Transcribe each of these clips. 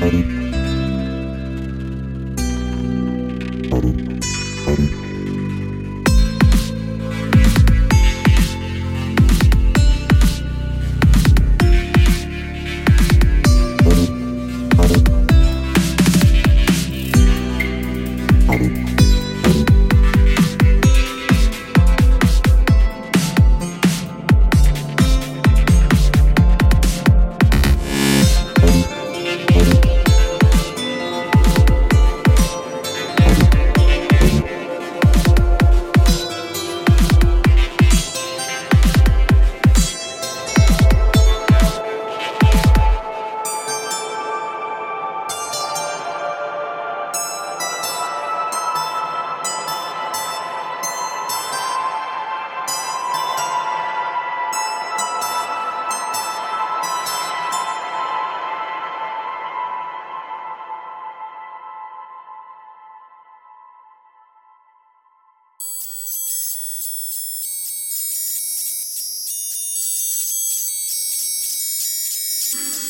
Bye.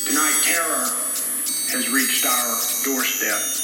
Tonight, terror has reached our doorstep.